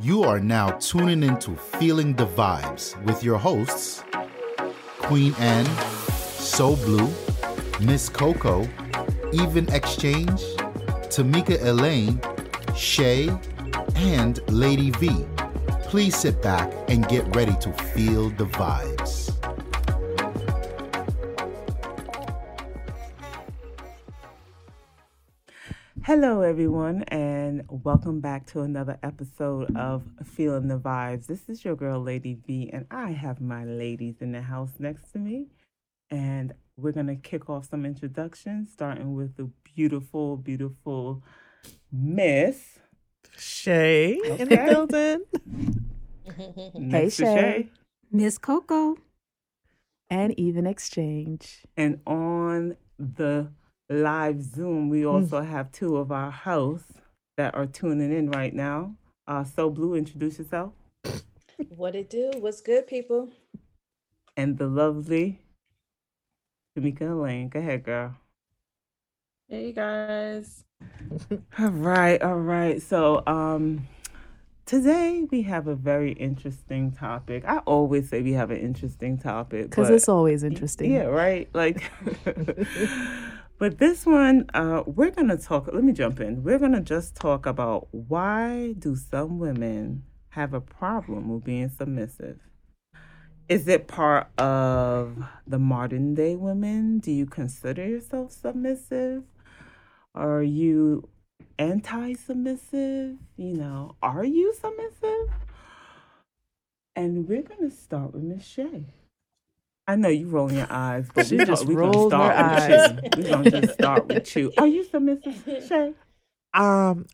You are now tuning into Feeling the Vibes with your hosts, Queen Anne, So Blue, Miss Coco, Even Exchange, Tamika Elaine, Shay, and Lady V. Please sit back and get ready to feel the vibes. Hello, everyone, and welcome back to another episode of Feeling the Vibes. This is your girl, Lady V, and I have my ladies in the house next to me. And we're going to kick off some introductions, starting with the beautiful, beautiful Miss Shay in the building. hey, to Shay. Miss Coco. And even exchange. And on the live Zoom, we also have two of our hosts that are tuning in right now. Uh, so, Blue, introduce yourself. What it do? What's good, people? And the lovely Tamika Elaine. Go ahead, girl. Hey guys. All right, all right. So, um, today we have a very interesting topic. I always say we have an interesting topic Because it's always interesting. Yeah, right. Like, but this one, uh, we're gonna talk. Let me jump in. We're gonna just talk about why do some women have a problem with being submissive? Is it part of the modern day women? Do you consider yourself submissive? Are you anti submissive? You know, are you submissive? And we're going to start with Miss Shay. I know you rolling your eyes, but She we just we're gonna rolled her start with you. We're going to just start with you. Are you submissive, Shay? Um,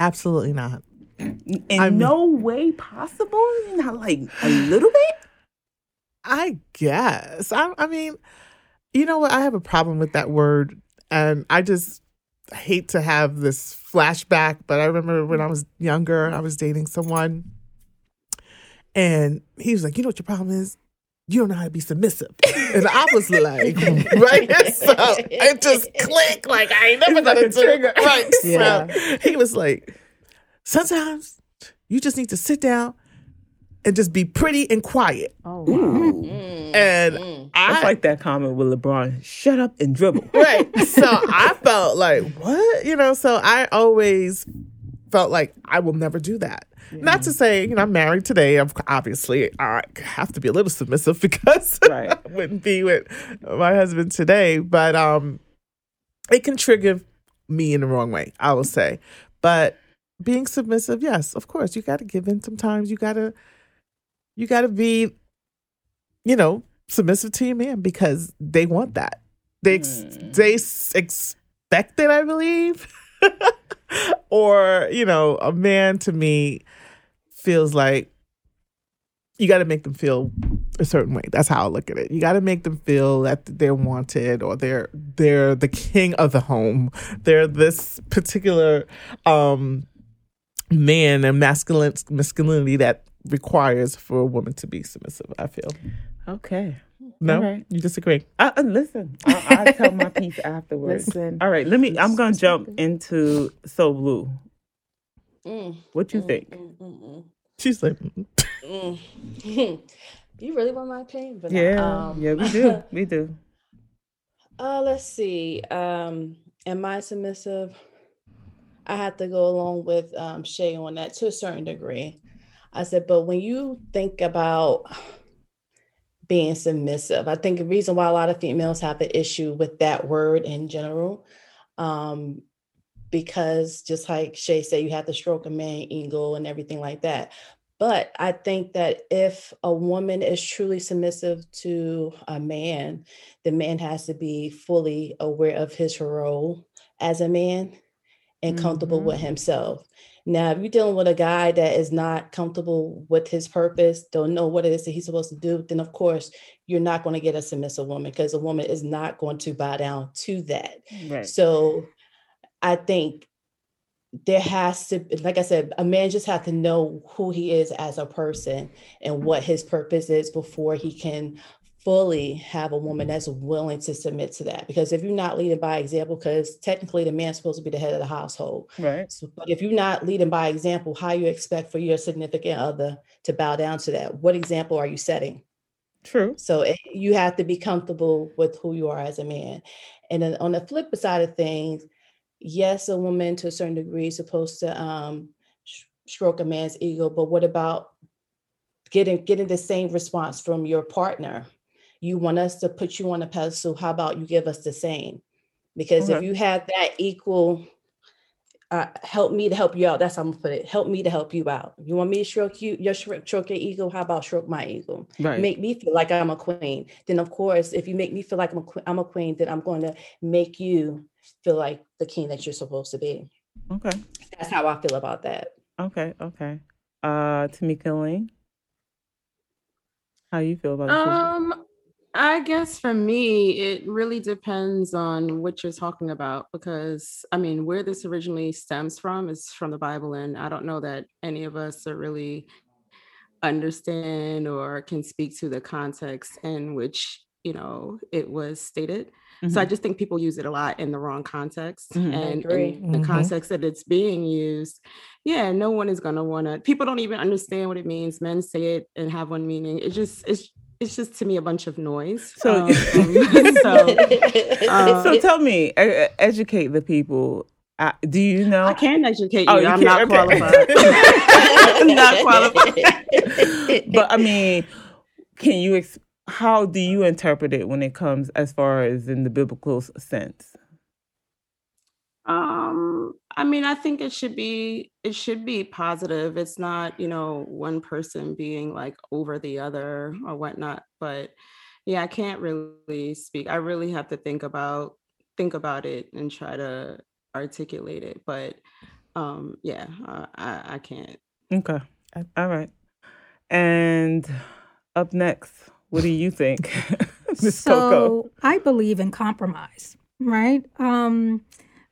absolutely not. In I'm- no way possible? Not like a little bit? I guess. I, I mean, you know what? I have a problem with that word, and I just hate to have this flashback. But I remember when I was younger, I was dating someone, and he was like, "You know what your problem is? You don't know how to be submissive." And I was like, "Right." So it just clicked. Like I ain't never It's like gonna a trigger. Right. Yeah. So he was like, "Sometimes you just need to sit down." And just be pretty and quiet. Oh, Ooh. And Mm. I It's like that comment with LeBron shut up and dribble. right. So I felt like, what? You know, so I always felt like I will never do that. Not to say, you know, I'm married today. I'm obviously I have to be a little submissive because Right. I wouldn't be with my husband today. But um it can trigger me in the wrong way, I will say. But being submissive, yes, of course, you gotta give in sometimes. You gotta you gotta be, you know, submissive to your man because they want that. They ex- Mm. they expect it, I believe. or, you know, a man to me feels like you got to make them feel a certain way. That's how I look at it. You got to make them feel that they're wanted or they're they're the king of the home. They're this particular um man and masculine masculinity that requires for a woman to be submissive, I feel. Okay. No? All right. You disagree? Uh, uh, listen, I, I tell my piece afterwards. Listen. All right, let me. I'm gonna jump into So Blue. Mm, What do you mm, think? mm, mm, She's like, "Mm." mm, mm. you really want my opinion? But Yeah, um, yeah, we do, we do. Uh, let's see. Um, am I submissive? I have to go along with um, Shay on that to a certain degree. I said, but when you think about being submissive, I think the reason why a lot of females have an issue with that word in general, um, because just like Shay said, you have to stroke a man ego and everything like that. But I think that if a woman is truly submissive to a man, the man has to be fully aware of his role as a man and comfortable Mhm. with himself. Now, if you're dealing with a guy that is not comfortable with his purpose, don't know what it is that he's supposed to do, then of course you're not going to get a submissive woman because a woman is not going to bow down to that. Right. So I think there has to, like I said, a man just has to know who he is as a person and what his purpose is before he can fully have a woman that's willing to submit to that. Because if you're not leading by example, because technically the man's supposed to be the head of the household. Right. So, but if you're not leading by example, how you expect for your significant other to bow down to that? What example are you setting? True. So it, you have to be comfortable with who you are as a man. And then on the flip side of things, yes, a woman to a certain degree is supposed to um, sh- stroke a man's ego, but what about getting getting the same response from your partner? You want us to put you on a pedestal. How about you give us the same? Because if you have that equal, uh, help me to help you out. That's how I'm gonna put it. Help me to help you out. You want me to stroke you, your stroke stroke your ego? How about stroke my ego? Right. make me feel like I'm a queen, then of course, if you make me feel like I'm a, que- I'm a queen, then I'm going to make you feel like the king that you're supposed to be. okay. That's how I feel about that. Okay. Okay. Uh, Tamika Lane. How you feel about it? Um, I guess for me, it really depends on what you're talking about because I mean, where this originally stems from is from the Bible, and I don't know that any of us are really understand or can speak to the context in which you know it was stated. So I Mhm. just think people use it a lot in the wrong context. Mhm. And in the context that it's being used, yeah, no one is gonna wanna people don't even understand what it means. Men say it and have one meaning. It just it's it's just to me a bunch of noise. So- Um, so uh, so tell me, educate the people. Uh, do you know? I can educate you. Oh, you I'm okay. qualified. I'm not qualified. but I mean, can you? Ex- how do you interpret it when it comes as far as in the biblical sense? Um, I mean, I think it should be it should be positive. It's not, you know, one person being like over the other or whatnot. But yeah, I can't really speak. I really have to think about think about it and try to articulate it. But um, yeah, uh, I I can't. Okay, all right. And up next, what do you think, Miss so Coco? I believe in compromise, right? Um,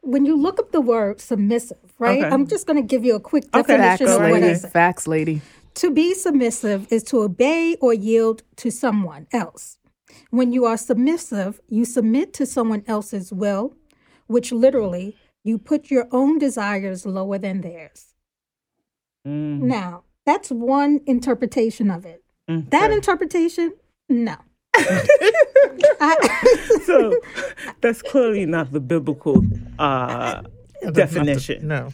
when you look up the word submissive, right? Okay. I'm just going to give you a quick Okay, definition go of what I ahead. said. Facts, lady. To be submissive is to obey or yield to someone else. When you are submissive, you submit to someone else's will, which literally you put your own desires lower than theirs. Mm, Now, that's one interpretation of it. That interpretation, no. I- so that's clearly not the biblical uh, That's not the- definition. no.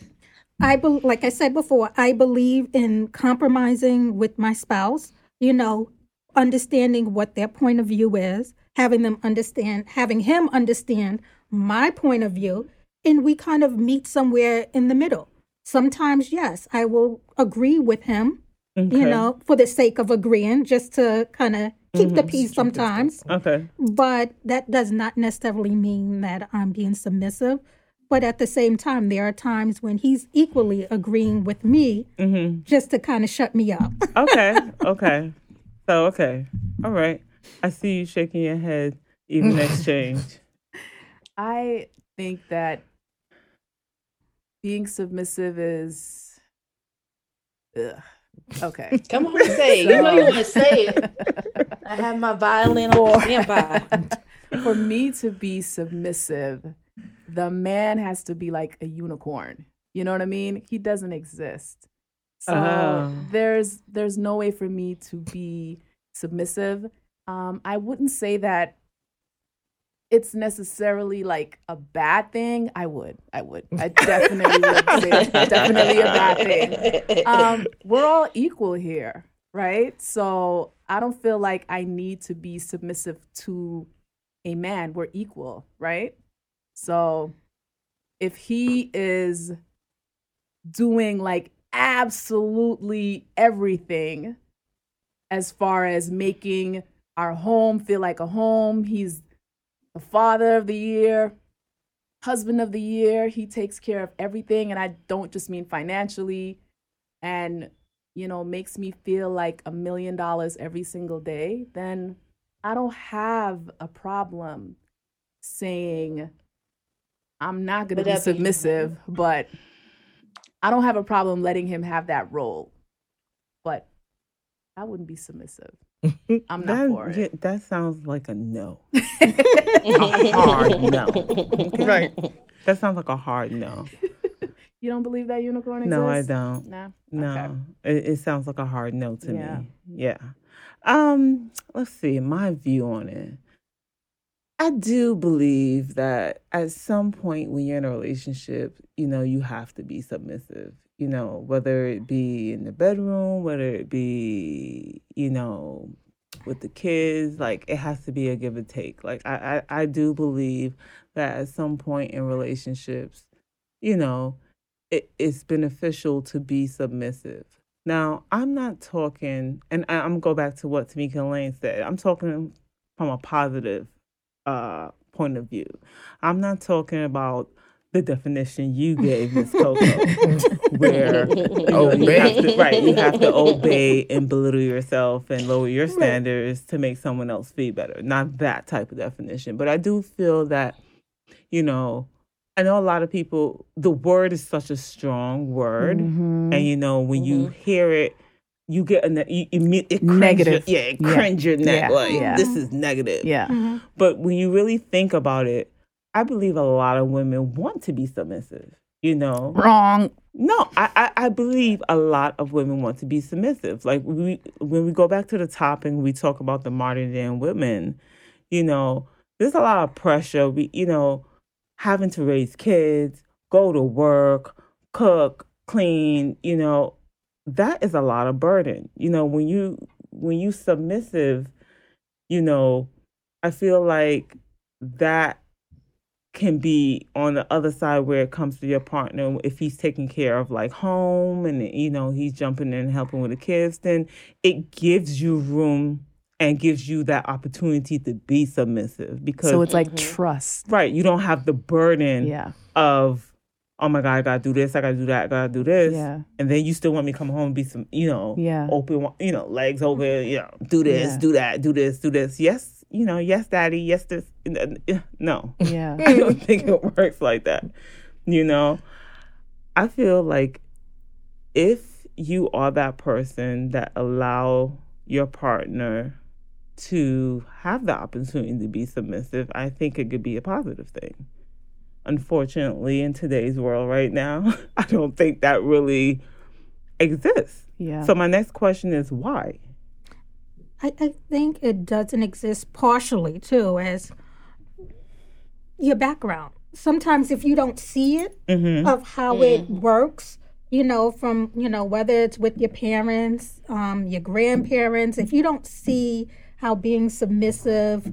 I bel like I said before, I believe in compromising with my spouse, you know, understanding what their point of view is, having them understand, having him understand my point of view, and we kind of meet somewhere in the middle. Sometimes, yes, I will agree with him, Okay. you know, for the sake of agreeing, just to kind of keep the peace sometimes. Okay. But that does not necessarily mean that I'm being submissive. But at the same time, there are times when he's equally agreeing with me Mm-hmm. just to kind of shut me up. Okay. Okay. So okay. All right. I see you shaking your head. Even exchange. I think that being submissive is. Ugh. Okay. Come on, say it. You know you want to say it. I have my violin on standby. For me to be submissive, the man has to be like a unicorn. You know what I mean? He doesn't exist. So Oh. there's there's no way for me to be submissive. Um, I wouldn't say that it's necessarily like a bad thing. I would. I would. I definitely would say it's definitely a bad thing. Um, we're all equal here, right? So I don't feel like I need to be submissive to a man. We're equal, right? So if he is doing like absolutely everything as far as making our home feel like a home, he's father of the year, husband of the year. He takes care of everything. And I don't just mean financially and, you know, makes me feel like a million dollars every single day. Then I don't have a problem saying I'm not going to be that be- submissive, but I don't have a problem letting him have that role. But I wouldn't be submissive. I'm not That, for it. yeah, that sounds like a no. a hard no. Okay? Right. That sounds like a hard no. You don't believe that unicorn exists? No, I don't. Nah. No, Okay. it, it sounds like a hard no to Yeah. me. Yeah. Um. Let's see. My view on it. I do believe that at some point when you're in a relationship, you know, you have to be submissive. You know, whether it be in the bedroom, whether it be, you know, with the kids, like it has to be a give and take. Like I, I, I do believe that at some point in relationships, you know, it, it's beneficial to be submissive. Now, I'm not talking, and I, I'm gonna go back to what Tamika Lane said. I'm talking from a positive uh, point of view. I'm not talking about the definition you gave, Miss Coco, where you, know, you have to, right, you have to obey and belittle yourself and lower your standards to make someone else feel better. Not that type of definition, but I do feel that, you know, I know a lot of people. The word is such a strong word, Mm-hmm. and you know when you hear it, you get a ne- you, you it cringe Negative. Your, yeah, it Yeah. cringe your neck. Yeah. Like Yeah. this is negative. Yeah. But when you really think about it, I believe a lot of women want to be submissive. You know, Wrong. no, I, I, I believe a lot of women want to be submissive. Like we when we go back to the topic, we talk about the modern day women. You know, there's a lot of pressure. We, you know, having to raise kids, go to work, cook, clean. You know, that is a lot of burden. You know, when you when you submissive, you know, I feel like that can be on the other side where it comes to your partner if he's taking care of like home and you know he's jumping in and helping with the kids then it gives you room and gives you that opportunity to be submissive because So it's like mm-hmm. trust. right you don't have the burden Yeah. of oh my god i gotta do this i gotta do that i gotta do this Yeah. and then you still want me to come home and be some you know Yeah. open you know legs open you know do this Yeah. do that do this do this yes you know yes daddy yes this no Yeah. I don't think it works like that. You know, I feel like if you are that person that allow your partner to have the opportunity to be submissive, I think it could be a positive thing. Unfortunately, in today's world right now, I don't think that really exists. Yeah. So my next question is why? I, I think it doesn't exist partially too as your background. Sometimes if you don't see it Mm-hmm. of how it works, you know, from you know whether it's with your parents, um, your grandparents, if you don't see how being submissive,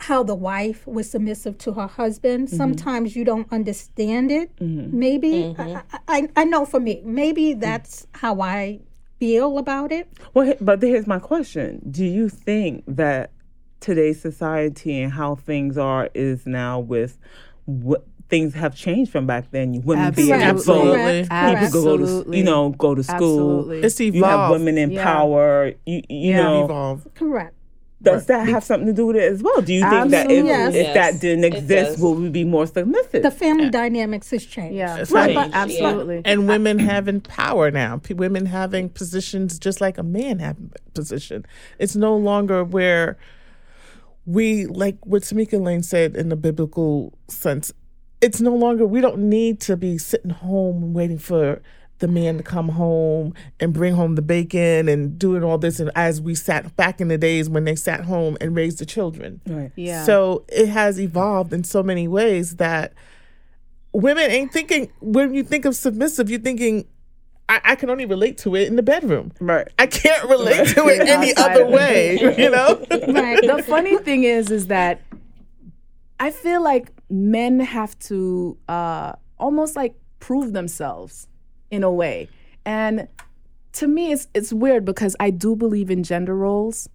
how the wife was submissive to her husband, mm-hmm. sometimes you don't understand it. Mm-hmm. Maybe mm-hmm. I, I, I know for me, maybe that's how I feel about it. Well, but here's my question: Do you think that today's society and how things are is now with what things have changed from back then? Women being able to Absolutely. vote, Absolutely. people go to you know go to school. Absolutely. It's You have women in Yeah. power. You you Yeah. know, evolved. Correct. Does that have something to do with it as well? Do you think that if, Yes. if that didn't exist, would we be more submissive? The family dynamics has changed. Yeah. It's Right. like- Absolutely. and women having power now. P- women having positions just like a man having a position. It's no longer where we like what Tamika Lane said in the biblical sense. It's no longer we don't need to be sitting home waiting for the man to come home and bring home the bacon and doing all this and as we sat back in the days when they sat home and raised the children. right. Yeah. So it has evolved in so many ways that women ain't thinking when you think of submissive, you're thinking I, I can only relate to it in the bedroom. Right. I can't relate to it any other way, you know? Right. the funny thing is is that I feel like men have to uh almost like prove themselves in a way. And to me it's it's weird because I do believe in gender roles.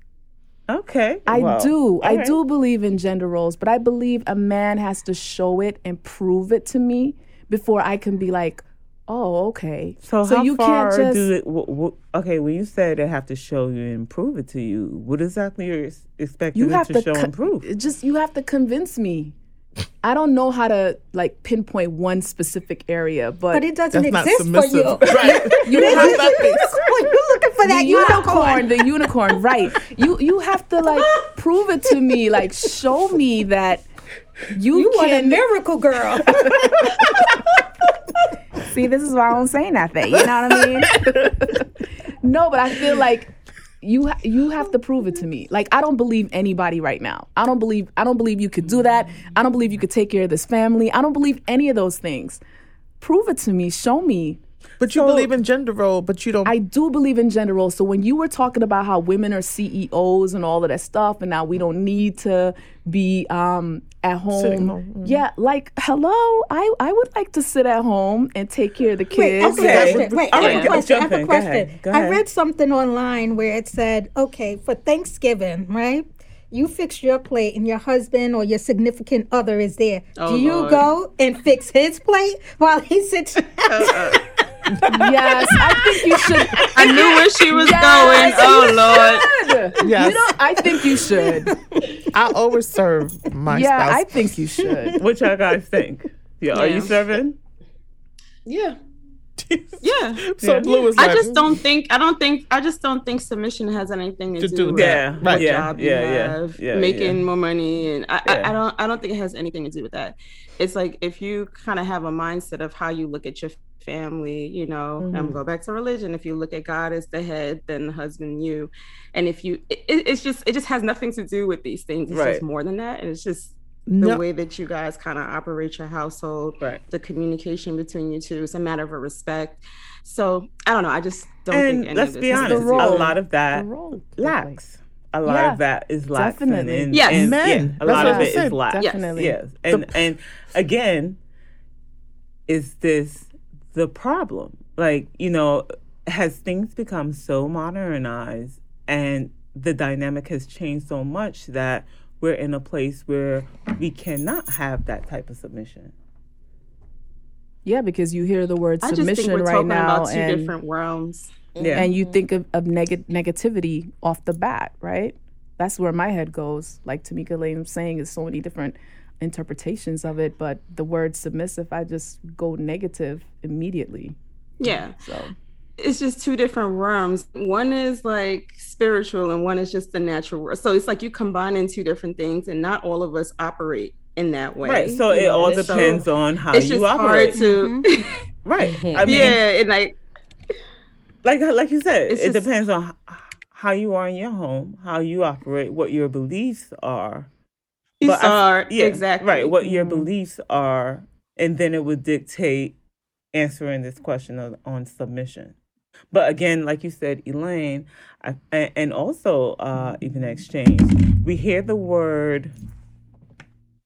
Okay. I Well, do. I okay. do believe in gender roles, but I believe a man has to show it and prove it to me before I can be like, "Oh, okay." So, how you far can't just do it? W- w- okay, when you say they have to show you and prove it to you, what exactly are you ex- expecting you have to, to show con- and prove? it just you have to convince me. I don't know how to like pinpoint one specific area, but, But it doesn't That's not exist for you. Right. you have you- to when you're looking for that the unicorn. the unicorn, right? You you have to like prove it to me, like show me that you, You want a miracle girl. See, this is why I don't say nothing. You know what I mean? no, but I feel like you you have to prove it to me. Like I don't believe anybody right now. I don't believe I don't believe you could do that. I don't believe you could take care of this family. I don't believe any of those things. Prove it to me. Show me. But you believe in gender role, but you don't. I do believe in gender roles. So when you were talking about how women are CEOs and all of that stuff, and now we don't need to be um, at home, home, mm. yeah, like hello, I I would like to sit at home and take care of the Wait, kids. okay. Okay. Wait, All I right, have a question. I have a in. Go ahead. Go I read something online where it said, okay, for Thanksgiving, right? You fix your plate and your husband or your significant other is there. Oh, Do you Lord. go and fix his plate while he sits? yes, I think you should. I knew where she was Yes, going. Oh you Lord. should. Yes. You know, I think you should. I always serve my yeah, spouse. I think you should. What y'all guys think? Yeah, are you Yeah. serving? Yeah. Yeah. so Yeah. blue is I like, just don't think I don't think I just don't think submission has anything to, To do, do with that. Yeah, what right. Yeah, job you yeah, yeah, have, yeah, making yeah. more money, and I, Yeah. I, I don't I don't think it has anything to do with that. It's like if you kind of have a mindset of how you look at your family, you know, Mm-hmm. I'm go back to religion. If you look at God as the head, then the husband you, and if you, it, it's just it just has nothing to do with these things. It's Right. just more than that, and it's just the No. way that you guys kind of operate your household, Right. the communication between you two. It's a matter of respect. So I don't know. I just don't And think any let's of this be honest, to a do with- lot of that role. lacks. A lot Yeah, of that is lax. and- definitely. And, Yes. and- Men. yeah, a That's lot of I it is said. lax. Definitely. Yes. And and again, is this the problem? Like, you know, has things become so modernized and the dynamic has changed so much that we're in a place where we cannot have that type of submission. Yeah, because you hear the word I just think submission we're right talking now, about two and different realms. Yeah. and you think of, of neg- negativity off the bat, right? That's where my head goes. Like Tamika Lane saying, is so many different interpretations of it, but the word submissive, I just go negative immediately. Yeah. So It's just two different realms. One is like spiritual and one is just the natural world. So it's like you combine two different things and not all of us operate in that way. Right. So it know, all and so depends on how It's you just hard operate. to Right. I mean, Yeah, and like like like you said, it just- depends on how you are in your home, how you operate, what your beliefs are. you But I- are Yeah, exactly right. What your Mhm. beliefs are, and then it would dictate answering this question on, on submission. But again, like you said, Elaine, I, and, and also uh, even exchange, we hear the word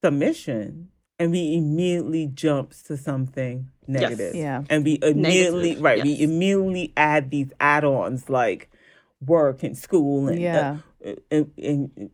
submission, and we immediately jumps to something negative. Yeah. and we immediately Negative, right, we immediately add these add-ons like work and school and Yeah. uh, and, and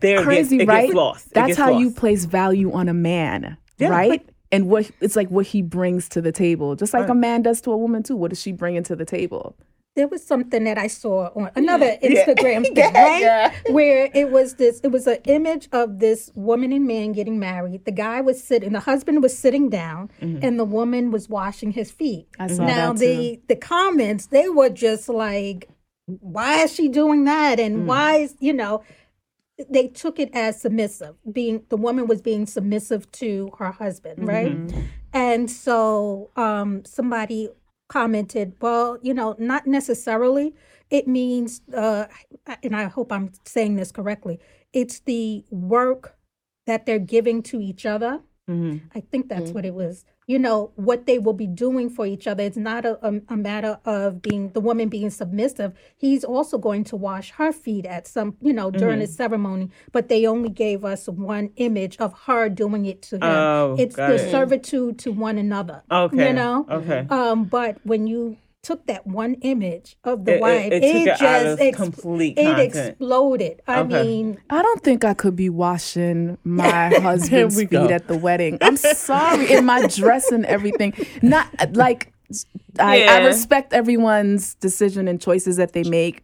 there it crazy, gets, it right? gets lost. That's gets how you place value on a man, Yeah, right? And what it's like what he brings to the table, just like Right. a man does to a woman too. What does she bring into the table? there was something that I saw on another Yeah. Instagram thing, Yeah, right? yeah. Where it was this, it was an image of this woman and man getting married. The guy was sitting, the husband was sitting down, Mm-hmm. and the woman was washing his feet. I saw now that the the comments they were just like, why is she doing that? And Mm. why is you know? They took it as submissive, being the woman was being submissive to her husband, right? Mm-hmm. And so um, somebody commented, well, you know, not necessarily. It means, uh, and I hope I'm saying this correctly, it's the work that they're giving to each other. Mhm. I think that's what it was. You know, what they will be doing for each other. It's not a, a, a matter of being the woman being submissive. He's also going to wash her feet at some, you know, during the ceremony, but they only gave us one image of her doing it to him. Oh, it's the it. servitude to one another. Okay. You know? Okay. Um, but when you took that one image of the It- it- wife, it took it out just ex- complete it content. exploded. I Okay. mean, I don't think I could be washing my husband's feet go. at the wedding. I'm sorry, in my dress and everything. Not like I, I respect everyone's decision and choices that they make,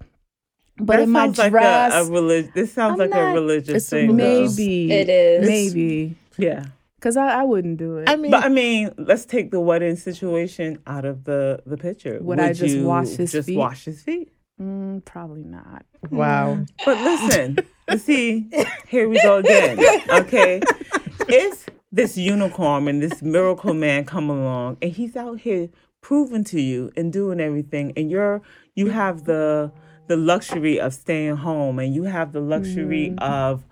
but that in my sounds like dress, a, a relig- This sounds I'm like not- a religious it's thing. though. maybe It is. maybe Yeah. Because I, I wouldn't do it. I mean, But I mean, let's take the wedding situation out of the the picture. Would I just you wash his just feet? wash his feet? Mm, probably not. Wow. But listen, you see, here we go again. Okay, it's this unicorn and this miracle man come along, and he's out here proving to you and doing everything, and you're you have the the luxury of staying home, and you have the luxury of,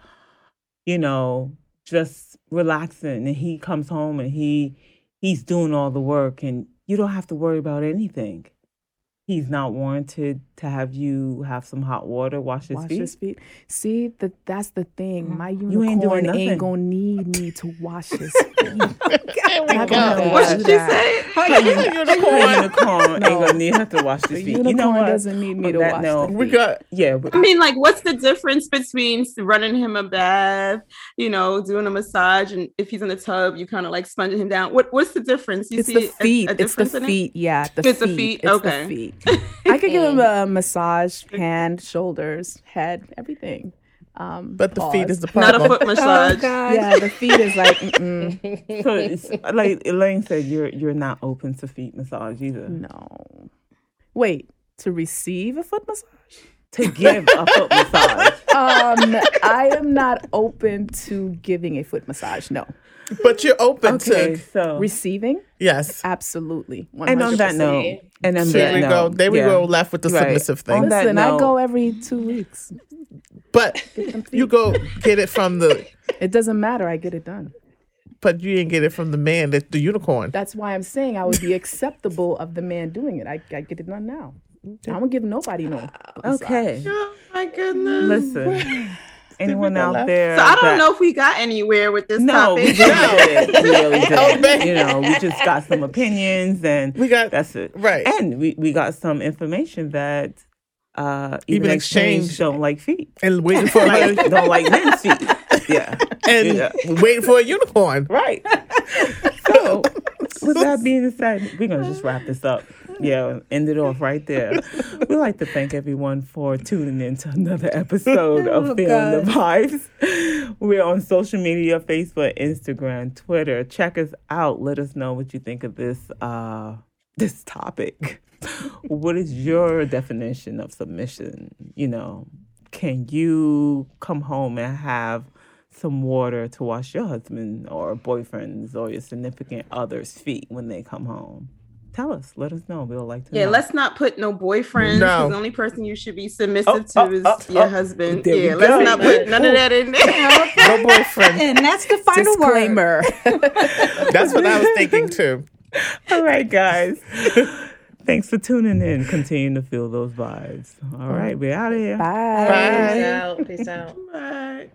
you know, just relaxing, and he comes home and he he's doing all the work, and you don't have to worry about anything. He's not warranted to have you have some hot water, wash his Wash feet. his feet. See, that that's the thing. My mm-hmm. You ain't doing unicorn nothing. ain't gonna need me to wash his feet. There we Not go. What did she say? The unicorn No. ain't gonna need her to wash his feet. unicorn You know what? doesn't need me On to that wash note, the We got Yeah, but I mean, like, what's the difference between running him a bath, you know, doing a massage, and if he's in a tub, you kind of like sponging him down? What What's the difference? You It's see the a- feet. A, it's the difference in it? feet. Yeah, the It's the feet. feet, It's okay. the feet. I could give him a massage, hand, shoulders, head, everything. Um, but the feet is the problem. Not a foot Oh massage. God. Yeah, the feet is like. Mm-mm. so it's, like Elaine said, you're you're not open to feet massage either. No. Wait, to receive a foot massage? To give a foot massage. Um, I am not open to giving a foot massage. No. But you're open Okay, to so Receiving? yes. Absolutely. 100%. and on that note, and on There that we note, go. There we yeah. go. Left with the Right. submissive thing. On that Listen, I go every two weeks. But you go get it from the. It doesn't matter. I get it done. But you didn't get it from the man, the, the unicorn. That's why I'm saying I would be acceptable of the man doing it. I, I get it done now. I don't give nobody no. massage. Okay, Oh my goodness. listen. Anyone out left? there? So I don't that- know if we got anywhere with this No, topic. didn't. We really did. You know, we just got some opinions, and We got- that's it. right. And we, we got some information that uh, even, Even exchange, Exchange- don't like feet. And waiting for Like, don't like men's feet. Yeah. and Yeah. waiting for a unicorn. Right. So, with that being said, we're going to just wrap this up. Yeah, end it off right there. We'd like to thank everyone for tuning in to another episode of Oh, Feeling the Vibes. We're on social media Facebook, Instagram, Twitter. Check us out. Let us know what you think of this uh, this topic. what is your definition of submission? You know, can you come home and have some water to wash your husband or boyfriend's or your significant other's feet when they come home? Tell us. Let us know. We'll like to Yeah, know. let's not put no boyfriends. No. 'cause The only person you should be submissive Oh, oh to oh, is oh, oh. your oh. husband. There Yeah, let's go. not put none of that in there. No boyfriend. And that's the final word. Disclaimer. That's what I was thinking too. All right, guys. Thanks for tuning in. Continue to feel those vibes. All right, we're out of here. Bye. Bye. Peace out. Peace out. Right.